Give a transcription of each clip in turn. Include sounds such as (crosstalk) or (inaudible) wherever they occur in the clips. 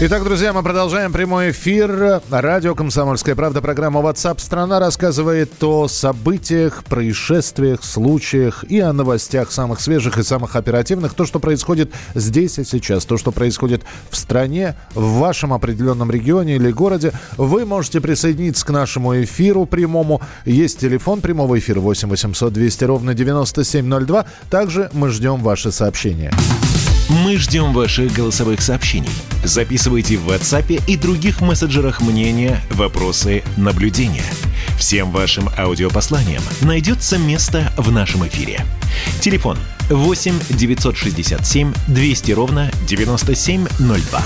Итак, друзья, мы продолжаем прямой эфир. Радио «Комсомольская правда». Программа WhatsApp страна рассказывает о событиях, происшествиях, случаях и о новостях самых свежих и самых оперативных. То, что происходит здесь и сейчас, то, что происходит в стране, в вашем определенном регионе или городе. Вы можете присоединиться к нашему эфиру прямому. Есть телефон прямого эфира 8 800 200 ровно 9702. Также мы ждем ваши сообщения. Мы ждем ваших голосовых сообщений. Записывайте в WhatsApp и других мессенджерах мнения, вопросы, наблюдения. Всем вашим аудиопосланиям найдется место в нашем эфире. Телефон 8 967 200 ровно 9702.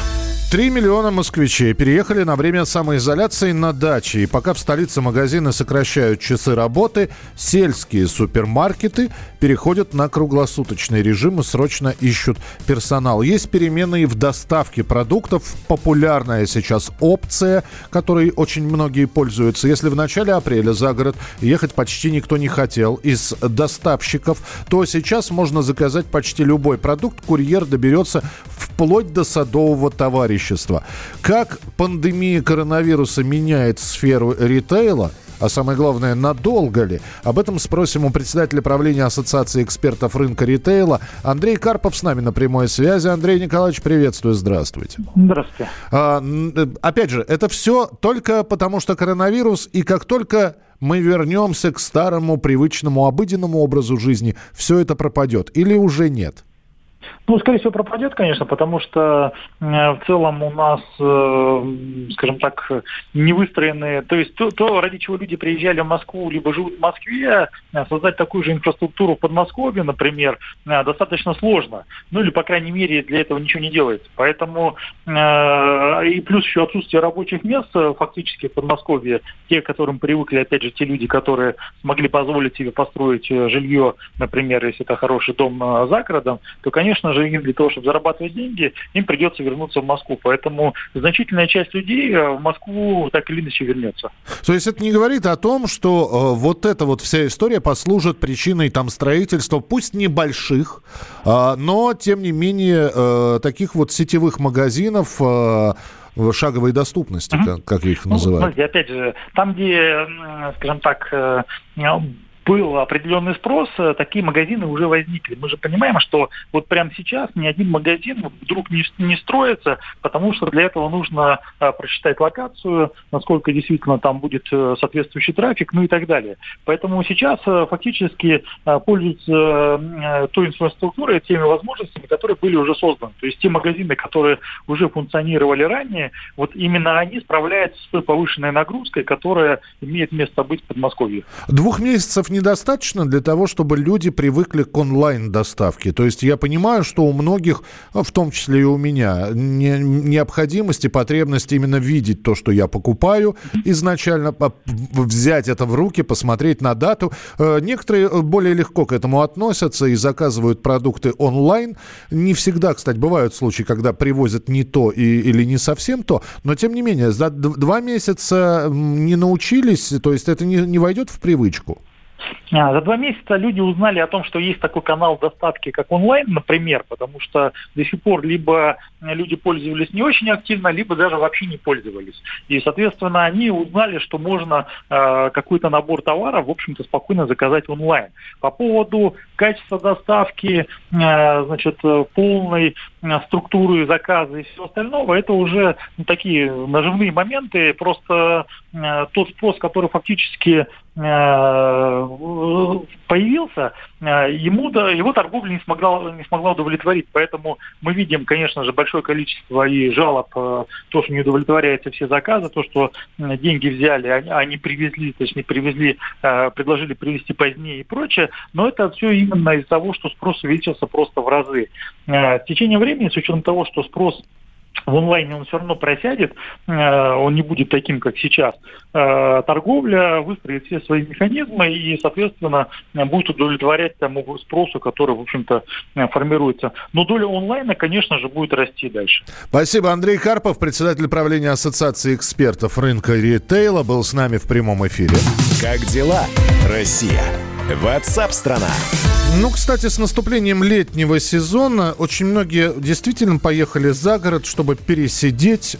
Три миллиона москвичей переехали на время самоизоляции на дачи. И пока в столице магазины сокращают часы работы, сельские супермаркеты переходят на круглосуточный режим и срочно ищут персонал. Есть перемены и в доставке продуктов. Популярная сейчас опция, которой очень многие пользуются. Если в начале апреля за город ехать почти никто не хотел из доставщиков, то сейчас можно заказать почти любой продукт. Курьер доберется вплоть до садового товарища общества. Как пандемия коронавируса меняет сферу ритейла, а самое главное, надолго ли? Об этом спросим у председателя правления Ассоциации экспертов рынка ритейла. Андрей Карпов с нами на прямой связи. Андрей Николаевич, приветствую, здравствуйте. Здравствуйте. А, э, опять же, это все только потому, что коронавирус, и как только мы вернемся к старому, привычному, обыденному образу жизни, все это пропадет или уже нет? Ну, скорее всего, пропадет, конечно, потому что э, в целом у нас, э, скажем так, не выстроенные, то есть то, то, ради чего люди приезжали в Москву, либо живут в Москве, э, создать такую же инфраструктуру в Подмосковье, например, достаточно сложно. Ну, или, по крайней мере, для этого ничего не делается. Поэтому и плюс еще отсутствие рабочих мест фактически в Подмосковье, те, к которым привыкли, опять же, те люди, которые смогли позволить себе построить жилье, например, если это хороший дом за городом, то, конечно, же, им для того, чтобы зарабатывать деньги, им придется вернуться в Москву. Поэтому значительная часть людей э, в Москву так или иначе вернется. То есть это не говорит о том, что э, вот эта вот вся история послужит причиной там строительства, пусть небольших, э, но тем не менее э, таких вот сетевых магазинов э, шаговой доступности, mm-hmm. как, как их ну, называют. Ну, опять же, там, где, скажем так, э, был определенный спрос, э, такие магазины уже возникли. Мы же понимаем, что вот прямо сейчас ни один магазин вдруг не, не строится, потому что для этого нужно а, просчитать локацию, насколько действительно там будет а, соответствующий трафик, ну и так далее. Поэтому сейчас а, фактически а, пользуются а, той инфраструктурой, теми возможностями, которые были уже созданы. То есть те магазины, которые уже функционировали ранее, вот именно они справляются с той повышенной нагрузкой, которая имеет место быть в Подмосковье. Двух месяцев недостаточно для того, чтобы люди привыкли к онлайн-доставке. То есть я понимаю, что у многих, в том числе и у меня, не, необходимость и потребность именно видеть то, что я покупаю изначально, взять это в руки, посмотреть на дату. Э, некоторые более легко к этому относятся и заказывают продукты онлайн. Не всегда, кстати, бывают случаи, когда привозят не то и, или не совсем то, но тем не менее, за два месяца не научились, то есть это не, не войдет в привычку. А, за два месяца люди узнали о том, что есть такой канал доставки, как онлайн, например, потому что до сих пор либо люди пользовались не очень активно, либо даже вообще не пользовались. И, соответственно, они узнали, что можно э, какой-то набор товаров, в общем-то, спокойно заказать онлайн. По поводу качества доставки, э, значит, полной э, структуры заказа и всего остального, это уже ну, такие наживные моменты. Просто э, тот спрос, который фактически э, появился, э, ему его торговля не смогла, не смогла удовлетворить. Поэтому мы видим, конечно же, большое количество и жалоб, э, то, что не удовлетворяются все заказы, то, что деньги взяли, они, привезли, точнее, привезли, э, предложили привезти позднее и прочее. Но это все именно из-за того, что спрос увеличился просто в разы. В течение времени, с учетом того, что спрос в онлайне он все равно просядет, э, он не будет таким, как сейчас. Э, торговля выстроит все свои механизмы и, соответственно, будет удовлетворять тому спросу, который, в общем-то, формируется. Но доля онлайна, конечно же, будет расти дальше. Спасибо. Андрей Карпов, председатель правления Ассоциации экспертов рынка ритейла, был с нами в прямом эфире. Как дела, Россия? WhatsApp страна. Ну, кстати, с наступлением летнего сезона очень многие действительно поехали за город, чтобы пересидеть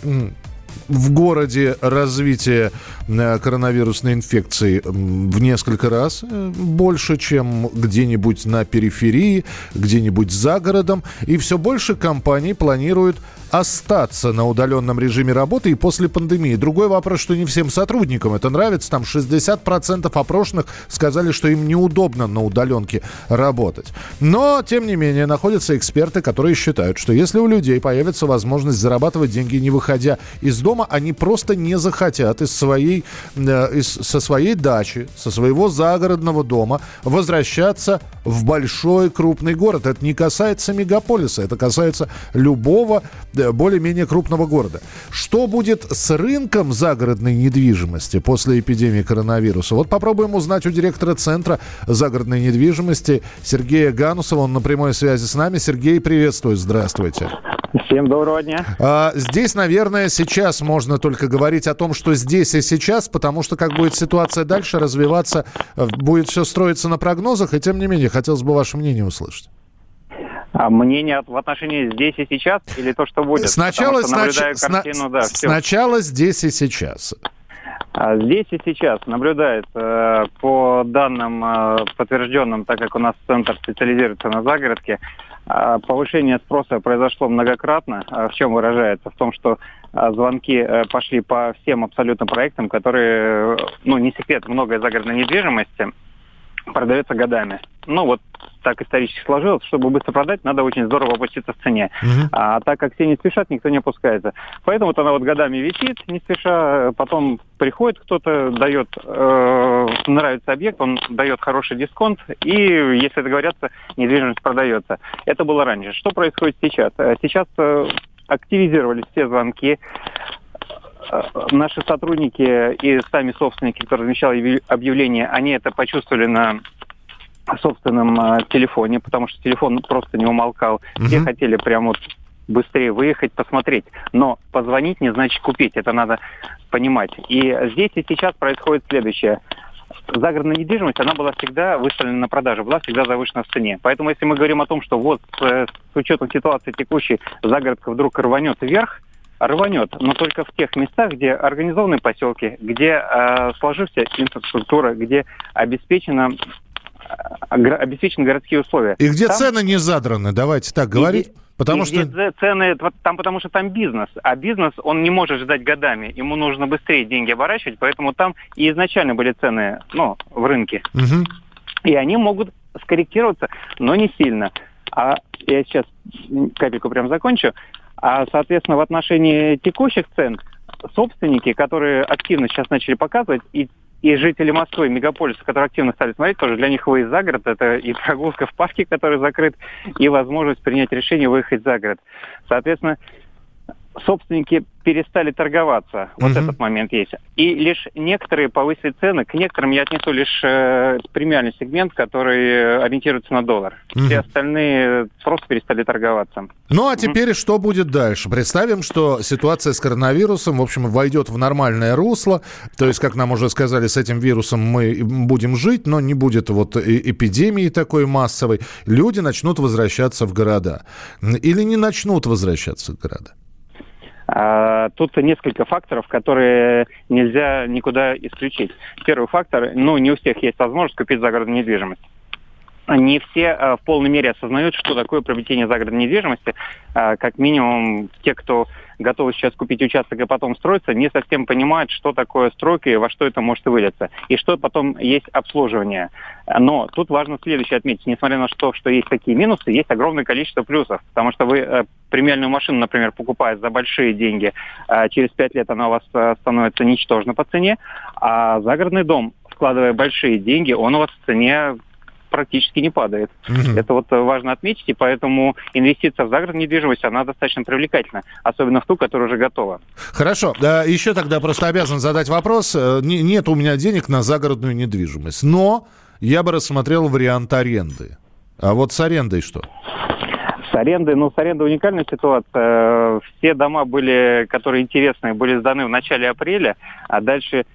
в городе развитие э, коронавирусной инфекции в несколько раз э, больше, чем где-нибудь на периферии, где-нибудь за городом. И все больше компаний планируют остаться на удаленном режиме работы и после пандемии. Другой вопрос, что не всем сотрудникам это нравится. Там 60% опрошенных сказали, что им неудобно на удаленке работать. Но, тем не менее, находятся эксперты, которые считают, что если у людей появится возможность зарабатывать деньги, не выходя из дома, они просто не захотят из своей, э, из, со своей дачи, со своего загородного дома возвращаться в большой крупный город. Это не касается мегаполиса, это касается любого э, более-менее крупного города. Что будет с рынком загородной недвижимости после эпидемии коронавируса? Вот попробуем узнать у директора Центра загородной недвижимости Сергея Ганусова. Он на прямой связи с нами. Сергей, приветствую. Здравствуйте. Всем доброго дня. А, здесь, наверное, сейчас можно только говорить о том, что здесь и сейчас, потому что как будет ситуация дальше развиваться, будет все строиться на прогнозах, и тем не менее, хотелось бы ваше мнение услышать. А мнение в отношении здесь и сейчас или то, что будет? Сначала, что снач... картину, да, Сначала здесь и сейчас. А здесь и сейчас наблюдает э, по данным э, подтвержденным, так как у нас центр специализируется на загородке, э, повышение спроса произошло многократно. В чем выражается? В том, что звонки пошли по всем абсолютно проектам, которые, ну не секрет, много загородной недвижимости продается годами. Ну вот так исторически сложилось, чтобы быстро продать, надо очень здорово опуститься в цене. Uh-huh. А так как все не спешат, никто не опускается. Поэтому вот она вот годами висит, не спеша, потом приходит кто-то, дает, э, нравится объект, он дает хороший дисконт, и, если договорятся, недвижимость продается. Это было раньше. Что происходит сейчас? Э, сейчас э, активизировались все звонки, наши сотрудники и сами собственники, которые размещали объявление, они это почувствовали на собственном э, телефоне, потому что телефон просто не умолкал. Угу. Все хотели прямо вот быстрее выехать, посмотреть. Но позвонить не значит купить, это надо понимать. И здесь и сейчас происходит следующее. Загородная недвижимость, она была всегда выставлена на продажу, была всегда завышена в цене. Поэтому если мы говорим о том, что вот э, с учетом ситуации текущей загородка вдруг рванет вверх, рванет, но только в тех местах, где организованы поселки, где э, сложившаяся инфраструктура, где обеспечена обеспечены городские условия. И где там... цены не задраны, давайте так говорить. И, потому и что цены там, потому что там бизнес, а бизнес он не может ждать годами, ему нужно быстрее деньги оборачивать, поэтому там и изначально были цены, ну, в рынке, угу. и они могут скорректироваться, но не сильно. А я сейчас капельку прям закончу. А, соответственно, в отношении текущих цен собственники, которые активно сейчас начали показывать, и и жители Москвы, мегаполиса, которые активно стали смотреть, тоже для них выезд за город, это и прогулка в парке, который закрыт, и возможность принять решение выехать за город. Соответственно, собственники перестали торговаться. Вот uh-huh. этот момент есть. И лишь некоторые повысили цены. К некоторым я отнесу лишь э, премиальный сегмент, который ориентируется на доллар. Uh-huh. Все остальные просто перестали торговаться. Ну а теперь uh-huh. что будет дальше? Представим, что ситуация с коронавирусом, в общем, войдет в нормальное русло. То есть, как нам уже сказали, с этим вирусом мы будем жить, но не будет вот эпидемии такой массовой. Люди начнут возвращаться в города. Или не начнут возвращаться в города? А, тут несколько факторов, которые нельзя никуда исключить. Первый фактор, ну, не у всех есть возможность купить загородную недвижимость не все э, в полной мере осознают, что такое приобретение загородной недвижимости. Э, как минимум, те, кто готовы сейчас купить участок и потом строиться, не совсем понимают, что такое стройка и во что это может вылиться. И что потом есть обслуживание. Но тут важно следующее отметить. Несмотря на то, что есть такие минусы, есть огромное количество плюсов. Потому что вы э, премиальную машину, например, покупая за большие деньги, э, через пять лет она у вас э, становится ничтожна по цене, а загородный дом, вкладывая большие деньги, он у вас в цене практически не падает. Угу. Это вот важно отметить, и поэтому инвестиция в загородную недвижимость, она достаточно привлекательна, особенно в ту, которая уже готова. Хорошо. Еще тогда просто обязан задать вопрос. Э, нет у меня денег на загородную недвижимость, но я бы рассмотрел вариант аренды. А вот с арендой что? С арендой, ну, с арендой уникальная ситуация. Все дома были, которые интересные, были сданы в начале апреля, а дальше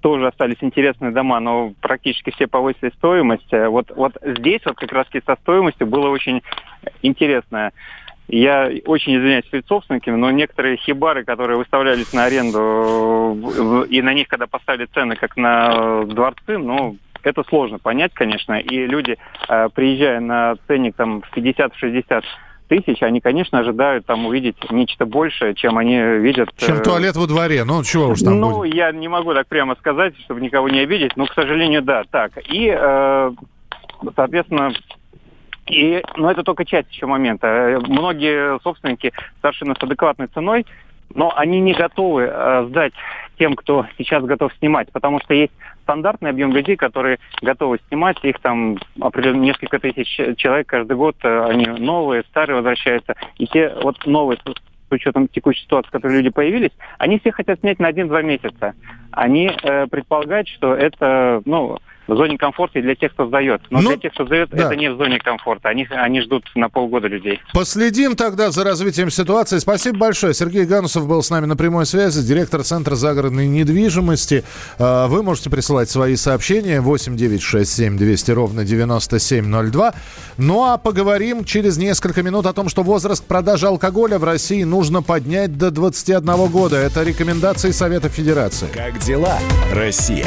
тоже остались интересные дома, но практически все повысили стоимость. Вот, вот здесь вот как раз со стоимостью было очень интересно. Я очень извиняюсь перед собственниками, но некоторые хибары, которые выставлялись на аренду, и на них, когда поставили цены, как на дворцы, ну, это сложно понять, конечно. И люди, э, приезжая на ценник там в 50-60 тысяч, они, конечно, ожидают там увидеть нечто большее, чем они видят. Чем э, туалет во дворе, ну чего уж там Ну, будет. я не могу так прямо сказать, чтобы никого не обидеть, но, к сожалению, да, так. И, э, соответственно, и, но это только часть еще момента. Многие собственники совершенно с адекватной ценой но они не готовы э, сдать тем, кто сейчас готов снимать, потому что есть стандартный объем людей, которые готовы снимать, их там определенно несколько тысяч человек каждый год, э, они новые, старые возвращаются, и те вот новые с учетом текущей ситуации, в которой люди появились, они все хотят снять на один-два месяца. Они э, предполагают, что это, ну, в зоне комфорта и для тех, кто сдает. Но ну, для тех, кто сдает, да. это не в зоне комфорта. Они, они ждут на полгода людей. Последим тогда за развитием ситуации. Спасибо большое. Сергей Ганусов был с нами на прямой связи, директор Центра загородной недвижимости. А, вы можете присылать свои сообщения 8 9 6 7 200 ровно 9702. Ну а поговорим через несколько минут о том, что возраст продажи алкоголя в России нужно поднять до 21 года. Это рекомендации Совета Федерации. Как дела, Россия?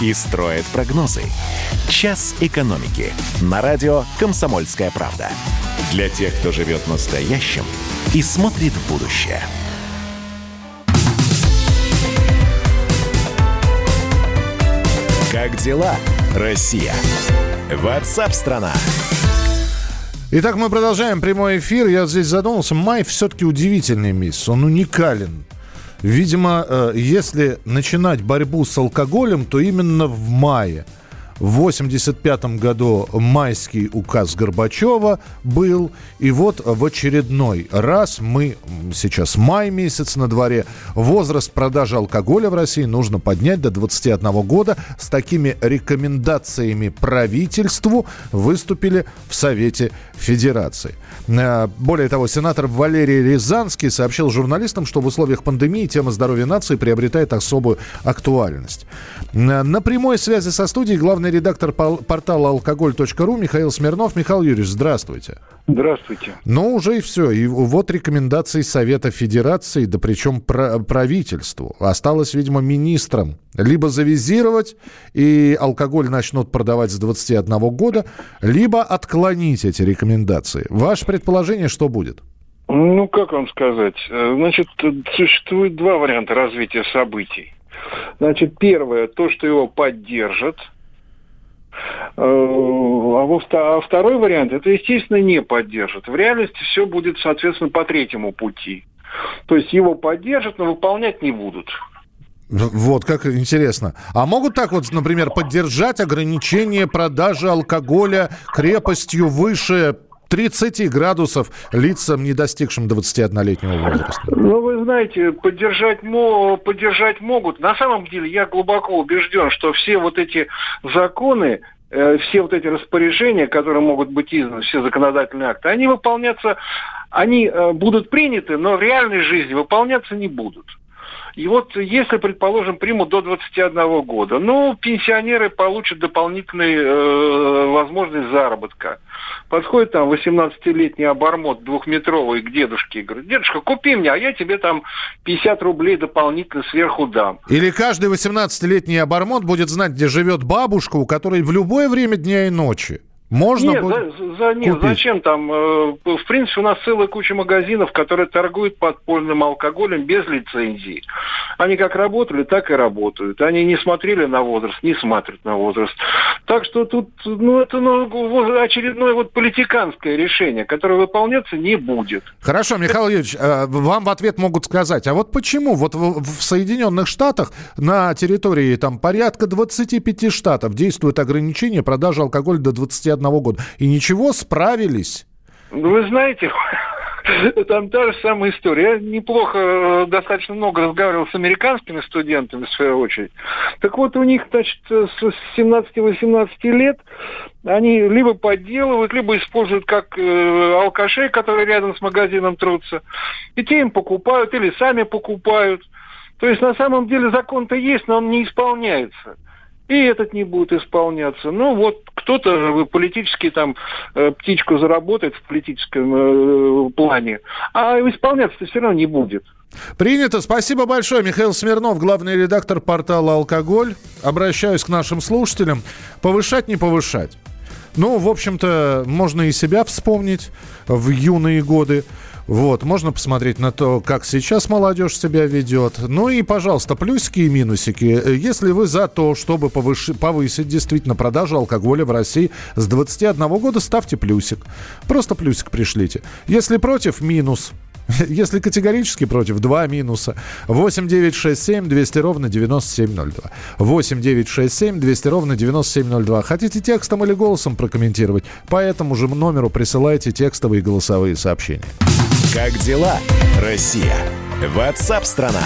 и строит прогнозы. «Час экономики» на радио «Комсомольская правда». Для тех, кто живет настоящим и смотрит в будущее. Как дела, Россия? Ватсап-страна! Итак, мы продолжаем прямой эфир. Я здесь задумался. Май все-таки удивительный месяц. Он уникален. Видимо, э, если начинать борьбу с алкоголем, то именно в мае – в 1985 году майский указ Горбачева был. И вот в очередной раз мы, сейчас май месяц на дворе, возраст продажи алкоголя в России нужно поднять до 21 года. С такими рекомендациями правительству выступили в Совете Федерации. Э, более того, сенатор Валерий Рязанский сообщил журналистам, что в условиях пандемии тема здоровья нации приобретает особую актуальность. Э, на прямой связи со студией главный редактор портала алкоголь.ру Михаил Смирнов. Михаил Юрьевич, здравствуйте. Здравствуйте. Ну, уже и все. И вот рекомендации Совета Федерации, да причем правительству. Осталось, видимо, министрам либо завизировать, и алкоголь начнут продавать с 21 года, либо отклонить эти рекомендации. Ваше предположение, что будет? Ну, как вам сказать? Значит, существует два варианта развития событий. Значит, первое, то, что его поддержат – Э, а, а второй вариант, это, естественно, не поддержит. В реальности все будет, соответственно, по третьему пути. То есть его поддержат, но выполнять не будут. Вот как интересно. А могут так вот, например, поддержать ограничение продажи алкоголя крепостью выше 30 градусов лицам, не достигшим 21-летнего возраста? Ну, вы знаете, поддержать, поддержать могут. На самом деле я глубоко убежден, что все вот эти законы, э, все вот эти распоряжения, которые могут быть изданы, все законодательные акты, они выполняться, они э, будут приняты, но в реальной жизни выполняться не будут. И вот если, предположим, примут до 21 года, ну, пенсионеры получат дополнительную э, возможность заработка. Подходит там 18-летний обормот двухметровый к дедушке и говорит, дедушка, купи мне, а я тебе там 50 рублей дополнительно сверху дам. Или каждый 18-летний обормот будет знать, где живет бабушка, у которой в любое время дня и ночи Можно нет, будет за, за, нет купить? зачем там? э, В принципе, у нас целая куча магазинов, которые торгуют подпольным алкоголем без лицензии. Они как работали, так и работают. Они не смотрели на возраст, не смотрят на возраст. Так что тут, ну, это ну, очередное вот политиканское решение, которое выполняться не будет. Хорошо, Михаил Юрьевич, э, вам в ответ могут сказать, а вот почему вот в, Соединенных Штатах на территории там порядка 25 штатов действует ограничение продажи алкоголя до 21 года. И ничего, справились. Ну, Вы знаете, (laughs) там та же самая история. Я неплохо, э, достаточно много разговаривал с американскими студентами, в свою очередь. Так вот, у них, значит, э, с 17-18 лет они либо подделывают, либо используют как э, алкашей, которые рядом с магазином трутся. И те им покупают, или сами покупают. То есть, на самом деле, закон-то есть, но он не исполняется и этот не будет исполняться. Ну вот кто-то политически там э, птичку заработает в политическом э, плане, а исполняться-то все равно не будет. Принято. Спасибо большое. Михаил Смирнов, главный редактор портала «Алкоголь». Обращаюсь к нашим слушателям. Повышать, не повышать. Ну, в общем-то, можно и себя вспомнить в юные годы. Вот, можно посмотреть на то, как сейчас молодежь себя ведет. Ну и, пожалуйста, плюсики и минусики. Если вы за то, чтобы повыш... повысить действительно продажу алкоголя в России с 21 года, ставьте плюсик. Просто плюсик пришлите. Если против, минус. (laughs) Если категорически против, два минуса. 8 9 6 7 200 ровно 9702. 8 9 6 7 200 ровно 9702. Хотите текстом или голосом прокомментировать? По этому же номеру присылайте текстовые и голосовые сообщения. Как дела, Россия? Ватсап-страна!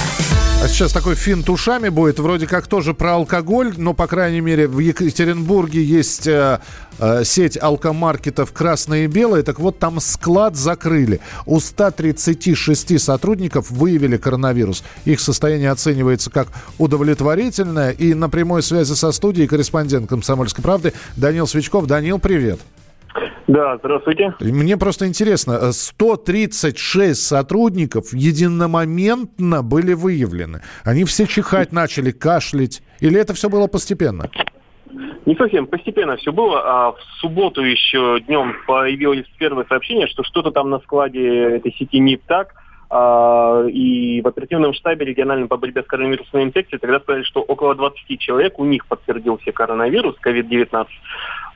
А сейчас такой финт ушами будет, вроде как тоже про алкоголь, но, по крайней мере, в Екатеринбурге есть э, э, сеть алкомаркетов «Красное и белое». Так вот, там склад закрыли. У 136 сотрудников выявили коронавирус. Их состояние оценивается как удовлетворительное. И на прямой связи со студией корреспондент «Комсомольской правды» Данил Свечков. Данил, привет. Да, здравствуйте. Мне просто интересно, 136 сотрудников единомоментно были выявлены. Они все чихать начали, кашлять. Или это все было постепенно? Не совсем, постепенно все было. А в субботу еще днем появилось первое сообщение, что что-то там на складе этой сети не так. А, и в оперативном штабе региональном по борьбе с коронавирусной инфекцией тогда сказали, что около 20 человек у них подтвердился коронавирус, COVID-19.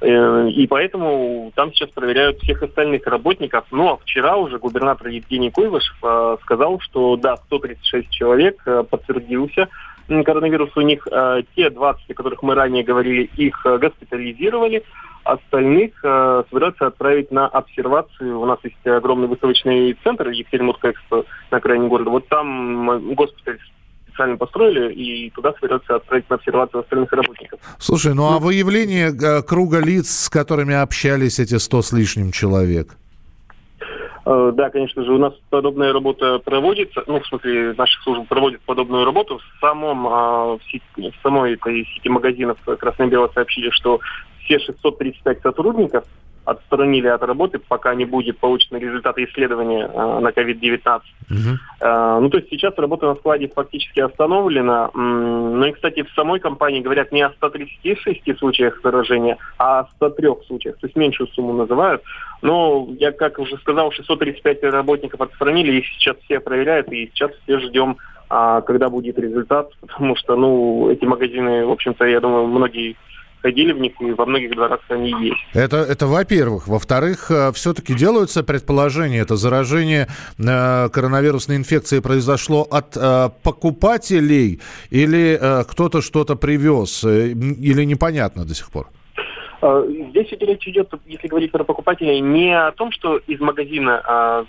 Э, и поэтому там сейчас проверяют всех остальных работников. Ну, а вчера уже губернатор Евгений Куйвышев э, сказал, что да, 136 человек э, подтвердился коронавирус у них. Те 20, о которых мы ранее говорили, их госпитализировали. Остальных э, собираются отправить на обсервацию. У нас есть огромный выставочный центр Екатеринбург-Экспо на окраине города. Вот там госпиталь специально построили, и туда собираются отправить на обсервацию остальных работников. Слушай, ну а выявление э, круга лиц, с которыми общались эти сто с лишним человек? Э, да, конечно же, у нас подобная работа проводится, ну, в смысле, наших служб проводят подобную работу. В самом, а, в, сети, в самой этой сети магазинов Красно-Бело сообщили, что все 635 сотрудников отстранили от работы, пока не будет получен результат исследования э, на COVID-19. Угу. Э, ну, то есть сейчас работа на складе фактически остановлена. Ну и, кстати, в самой компании говорят не о 136 случаях заражения, а о 103 случаях. То есть меньшую сумму называют. Но, я как уже сказал, 635 работников отстранили, их сейчас все проверяют, и сейчас все ждем а когда будет результат, (laughs) потому что, ну, эти магазины, в общем-то, я думаю, многие ходили в них, и во многих дворах они есть. Это, это во-первых. Во-вторых, э, все-таки делаются предположения, это заражение э, коронавирусной инфекцией произошло от э, покупателей или э, кто-то что-то привез, или непонятно до сих пор? Здесь речь идет, если говорить про покупателей, не о том, что из магазина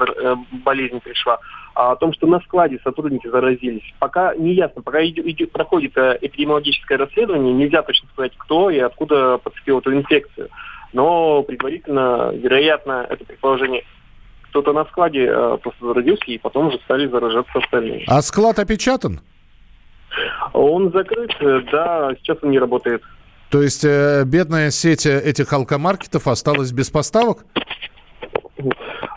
болезнь пришла, о том, что на складе сотрудники заразились. Пока не ясно, пока идет, проходит э, эпидемиологическое расследование, нельзя точно сказать, кто и откуда подцепил эту инфекцию. Но предварительно, вероятно, это предположение кто-то на складе э, просто заразился, и потом уже стали заражаться остальные. А склад опечатан? Он закрыт, э, да, сейчас он не работает. То есть э, бедная сеть этих алкомаркетов осталась без поставок?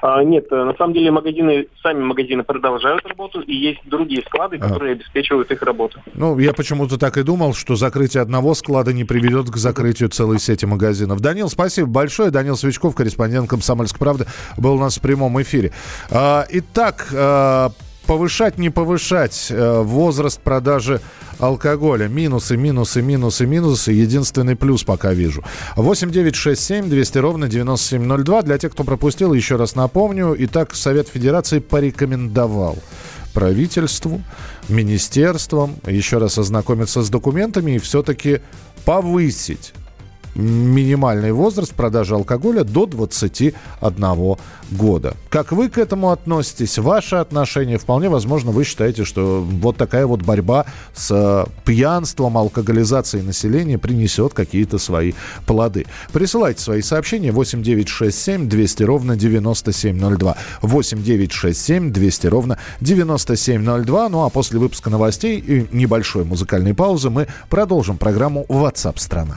А, нет, на самом деле магазины, сами магазины продолжают работу, и есть другие склады, а. которые а. обеспечивают их работу. Ну, я почему-то так и думал, что закрытие одного склада не приведет к закрытию целой сети магазинов. Данил, спасибо большое. Данил Свечков, корреспондент «Комсомольской правды», был у нас в прямом эфире. А, итак, повышать, не повышать э, возраст продажи алкоголя. Минусы, минусы, минусы, минусы. Единственный плюс пока вижу. 8 9 6 7 200 ровно 9702. Для тех, кто пропустил, еще раз напомню. Итак, Совет Федерации порекомендовал правительству, министерствам еще раз ознакомиться с документами и все-таки повысить минимальный возраст продажи алкоголя до 21 года. Как вы к этому относитесь? Ваше отношение? Вполне возможно, вы считаете, что вот такая вот борьба с э, пьянством, алкоголизацией населения принесет какие-то свои плоды. Присылайте свои сообщения 8967 200 ровно 9702. 8967 200 ровно 9702. Ну а после выпуска новостей и небольшой музыкальной паузы мы продолжим программу WhatsApp страна.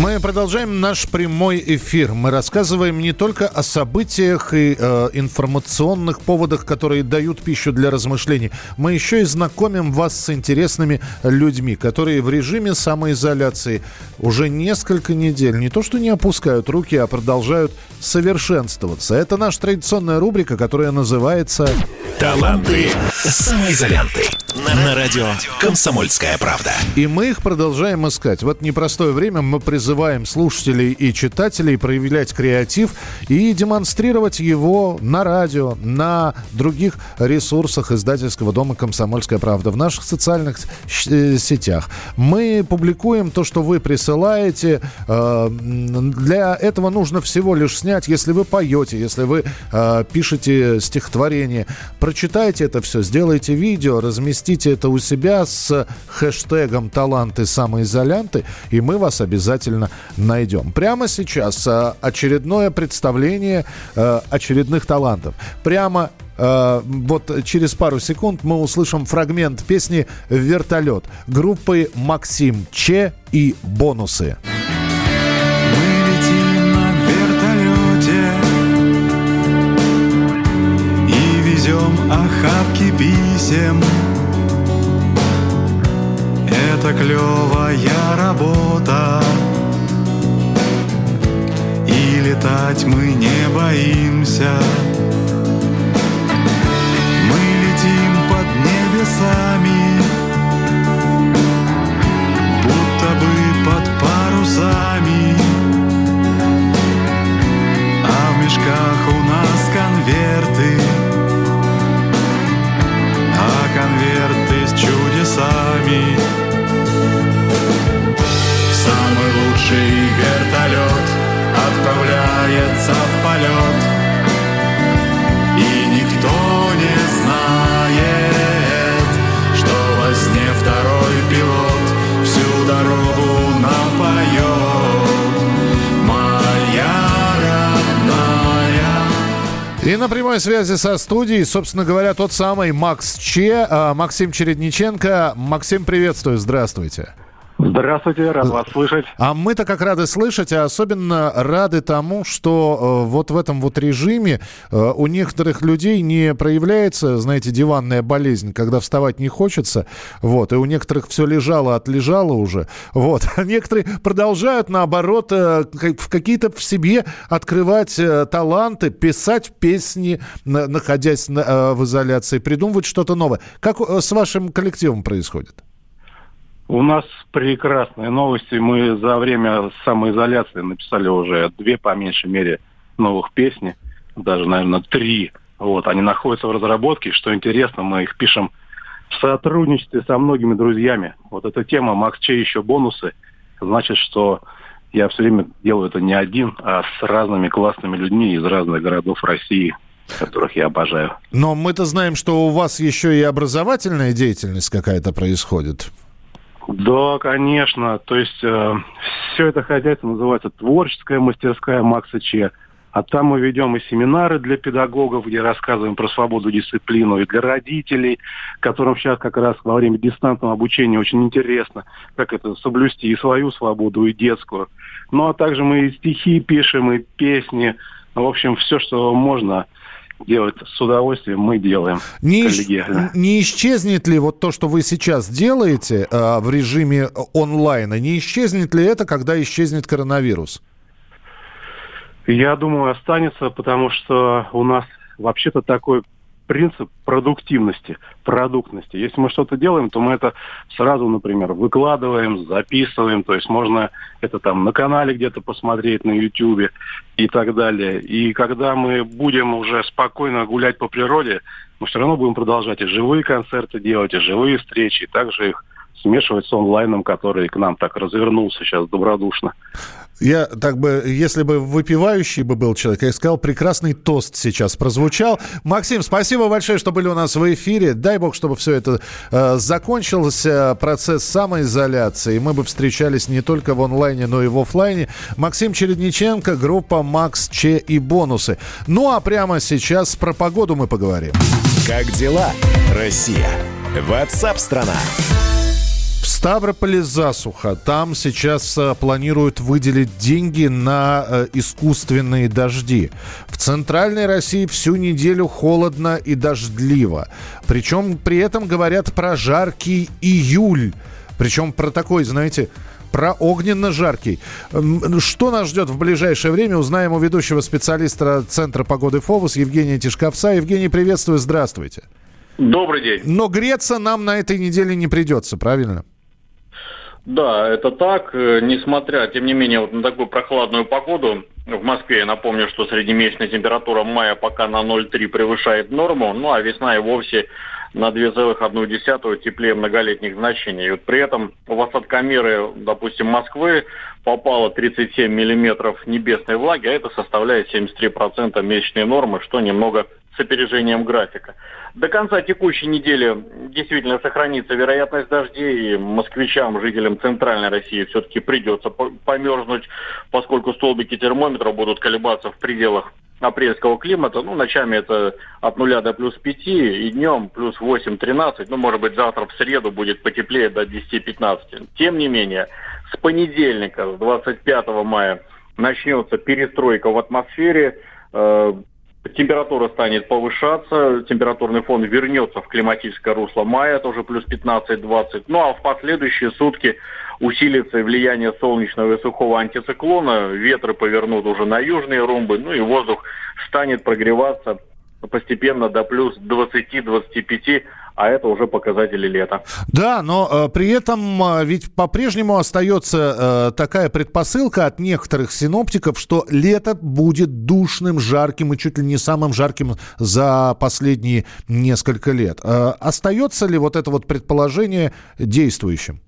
мы продолжаем наш прямой эфир. Мы рассказываем не только о событиях и э, информационных поводах, которые дают пищу для размышлений. Мы еще и знакомим вас с интересными людьми, которые в режиме самоизоляции уже несколько недель не то что не опускают руки, а продолжают совершенствоваться. Это наша традиционная рубрика, которая называется «Таланты самоизолянты» на радио «Комсомольская правда». правда». И мы их продолжаем искать. В это непростое время мы призываем слушателей и читателей проявлять креатив и демонстрировать его на радио, на других ресурсах издательского дома «Комсомольская правда», в наших социальных э, сетях. Мы публикуем то, что вы присылаете. Э, для этого нужно всего лишь снять, если вы поете, если вы э, пишете стихотворение, прочитайте это все, сделайте видео, разместите это у себя с хэштегом «Таланты самоизолянты», и мы вас обязательно найдем. Прямо сейчас очередное представление очередных талантов. Прямо Э, вот через пару секунд мы услышим фрагмент песни «Вертолет» группы Максим Че и «Бонусы». Охапки писем Это клевая работа летать мы не боимся небесами, будто бы под парусами. А в мешках у нас конверты, а конверты с чудесами. Отправляется в полет, и никто не знает, сне второй пилот всю дорогу нам поет. И на прямой связи со студией, собственно говоря, тот самый Макс Че, а, Максим Чередниченко. Максим, приветствую, здравствуйте. Здравствуйте, рад вас слышать. А мы-то как рады слышать, а особенно рады тому, что э, вот в этом вот режиме э, у некоторых людей не проявляется, знаете, диванная болезнь, когда вставать не хочется, вот, и у некоторых все лежало, отлежало уже, вот, (laughs) а некоторые продолжают, наоборот, э, в какие-то в себе открывать э, таланты, писать песни, на, находясь на, э, в изоляции, придумывать что-то новое. Как э, с вашим коллективом происходит? У нас прекрасные новости. Мы за время самоизоляции написали уже две, по меньшей мере, новых песни. Даже, наверное, три. Вот, они находятся в разработке. Что интересно, мы их пишем в сотрудничестве со многими друзьями. Вот эта тема «Макс Чей еще бонусы» значит, что я все время делаю это не один, а с разными классными людьми из разных городов России, которых я обожаю. Но мы-то знаем, что у вас еще и образовательная деятельность какая-то происходит. Да, конечно. То есть э, все это хозяйство называется творческая мастерская Макса Че. А там мы ведем и семинары для педагогов, где рассказываем про свободу дисциплину, и для родителей, которым сейчас как раз во время дистанционного обучения очень интересно, как это соблюсти и свою свободу, и детскую. Ну, а также мы и стихи пишем, и песни. В общем, все, что можно делать. С удовольствием, мы делаем не, не исчезнет ли вот то, что вы сейчас делаете э, в режиме онлайна, не исчезнет ли это, когда исчезнет коронавирус? Я думаю, останется, потому что у нас вообще-то такой принцип продуктивности, продуктности. Если мы что-то делаем, то мы это сразу, например, выкладываем, записываем, то есть можно это там на канале где-то посмотреть, на YouTube и так далее. И когда мы будем уже спокойно гулять по природе, мы все равно будем продолжать и живые концерты делать, и живые встречи, и также их смешивать с онлайном, который к нам так развернулся сейчас добродушно. Я так бы, если бы выпивающий бы был человек, я сказал, прекрасный тост сейчас прозвучал. Максим, спасибо большое, что были у нас в эфире. Дай бог, чтобы все это э, закончился, процесс самоизоляции. Мы бы встречались не только в онлайне, но и в офлайне. Максим Чередниченко, группа Макс Че и бонусы. Ну а прямо сейчас про погоду мы поговорим. Как дела, Россия? Ватсап-страна! В Ставрополе засуха. Там сейчас э, планируют выделить деньги на э, искусственные дожди. В центральной России всю неделю холодно и дождливо. Причем при этом говорят про жаркий июль. Причем про такой, знаете, про огненно-жаркий. Что нас ждет в ближайшее время, узнаем у ведущего специалиста Центра погоды ФОВУС Евгения Тишковца. Евгений, приветствую, здравствуйте. Добрый день. Но греться нам на этой неделе не придется, правильно? Да, это так. Э, несмотря, тем не менее, вот на такую прохладную погоду в Москве, я напомню, что среднемесячная температура мая пока на 0,3 превышает норму, ну а весна и вовсе на 2,1 теплее многолетних значений. И вот при этом в осадкомеры, допустим, Москвы попало 37 миллиметров небесной влаги, а это составляет 73% месячной нормы, что немного с опережением графика. До конца текущей недели действительно сохранится вероятность дождей, и москвичам, жителям центральной России все-таки придется померзнуть, поскольку столбики термометра будут колебаться в пределах апрельского климата. Ну, ночами это от нуля до плюс 5, и днем плюс 8-13. Ну, может быть, завтра в среду будет потеплее до 10-15. Тем не менее, с понедельника, с 25 мая, начнется перестройка в атмосфере. Температура станет повышаться, температурный фон вернется в климатическое русло мая, тоже плюс 15-20. Ну а в последующие сутки усилится влияние солнечного и сухого антициклона, ветры повернут уже на южные румбы, ну и воздух станет прогреваться постепенно до плюс 20-25, а это уже показатели лета. Да, но э, при этом э, ведь по-прежнему остается э, такая предпосылка от некоторых синоптиков, что лето будет душным, жарким и чуть ли не самым жарким за последние несколько лет. Э, остается ли вот это вот предположение действующим?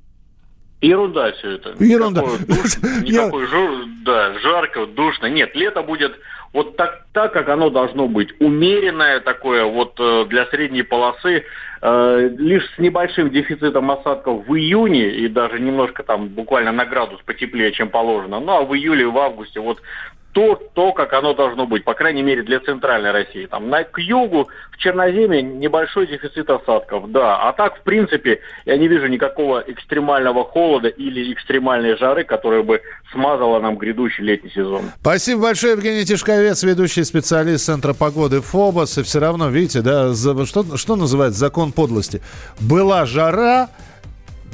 Ерунда все это. Ерунда. Никакой, душ, никакой (laughs) жар, да, жарко, душно. Нет, лето будет вот так, так, как оно должно быть. Умеренное такое, вот э, для средней полосы, э, лишь с небольшим дефицитом осадков в июне, и даже немножко там буквально на градус потеплее, чем положено. Ну а в июле и в августе вот то, то, как оно должно быть, по крайней мере для центральной России. Там на, к югу, в Черноземье небольшой дефицит осадков, да. А так, в принципе, я не вижу никакого экстремального холода или экстремальной жары, которая бы смазала нам грядущий летний сезон. Спасибо большое, Евгений Тишковец, ведущий специалист Центра погоды ФОБОС. И все равно, видите, да, за, что, что называется закон подлости? Была жара,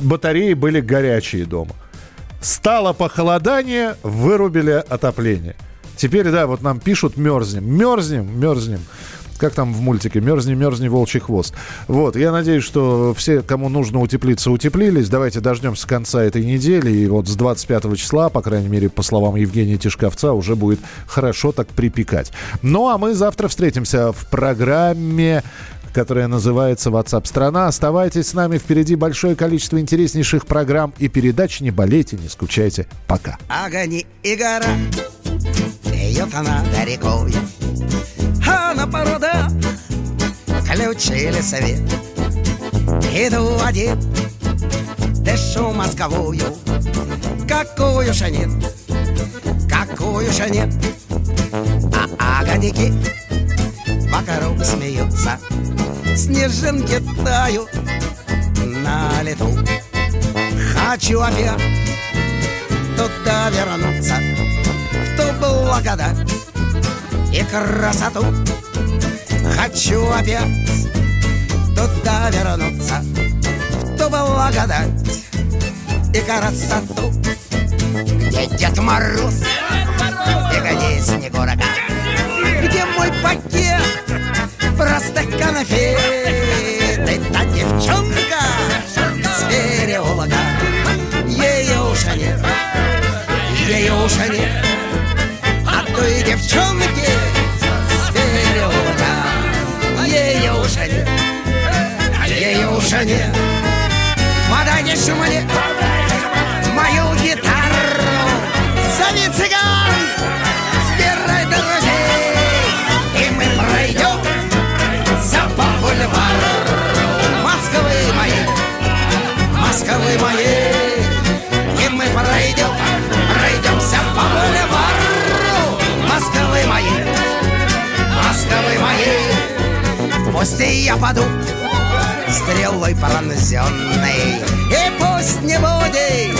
батареи были горячие дома. Стало похолодание, вырубили отопление. Теперь, да, вот нам пишут мерзнем. Мерзнем, мерзнем. Как там в мультике? Мерзни, мерзни, волчий хвост. Вот, я надеюсь, что все, кому нужно утеплиться, утеплились. Давайте дождемся конца этой недели. И вот с 25 числа, по крайней мере, по словам Евгения Тишковца, уже будет хорошо так припекать. Ну, а мы завтра встретимся в программе которая называется WhatsApp страна. Оставайтесь с нами, впереди большое количество интереснейших программ и передач. Не болейте, не скучайте. Пока. Огонь и гора, бьет она рекой, а на порода включили свет. Иду один, дышу мозговую, какую же нет, какую же нет, а огоньки вокруг смеются. Снежинки тают на лету. Хочу опять туда вернуться, благодать и красоту. Хочу опять туда вернуться, в ту благодать и красоту, где Дед Мороз и где Снегурка, где мой пакет просто конфеты? Та девчонка с переулка Ее уже нет, ее уже нет уже нет, нет Подойдешь мне мою гитару Зови цыган, сбирай друзей И мы пройдем бульвар Москвы моей, Москвы моей Пусть я паду стрелой пронзенной И пусть не будет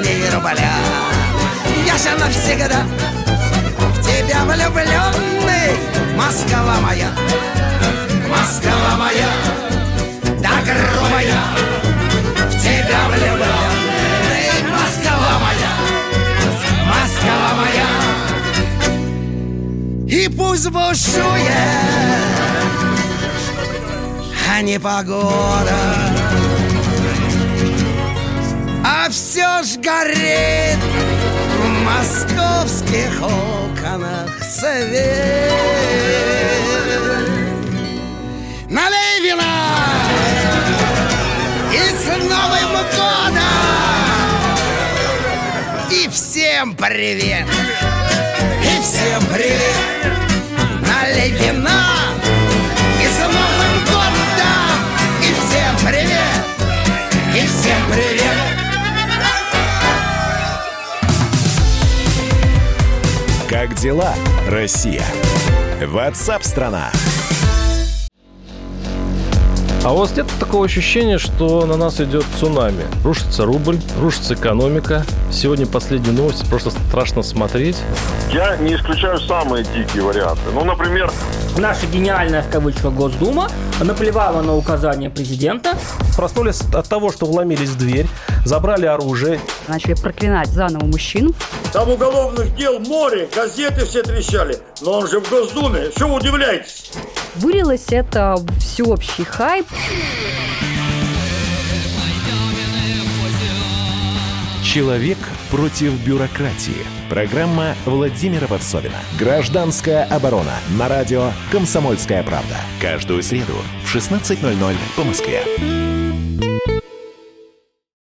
ни рубля Я же навсегда в тебя влюбленный Москва моя Москва моя, да грубая, в тебя влюбленный. Москва моя, Москва моя. И пусть бушует, а не погода, а все наш горит В московских окнах свет. Налей вина! И с Новым годом! И всем привет! И всем привет! Налей вина дела, Россия? Ватсап-страна! А у вас нет такого ощущения, что на нас идет цунами? Рушится рубль, рушится экономика. Сегодня последние новости, просто страшно смотреть. Я не исключаю самые дикие варианты. Ну, например... Наша гениальная, в кавычках, Госдума наплевала на указания президента. Проснулись от того, что вломились в дверь, забрали оружие. Начали проклинать заново мужчин. Там уголовных дел море, газеты все трещали. Но он же в Госдуме. Что вы удивляетесь? Вылилось это всеобщий хайп. Человек против бюрократии. Программа Владимира Варсовина. Гражданская оборона. На радио «Комсомольская правда». Каждую среду в 16.00 по Москве.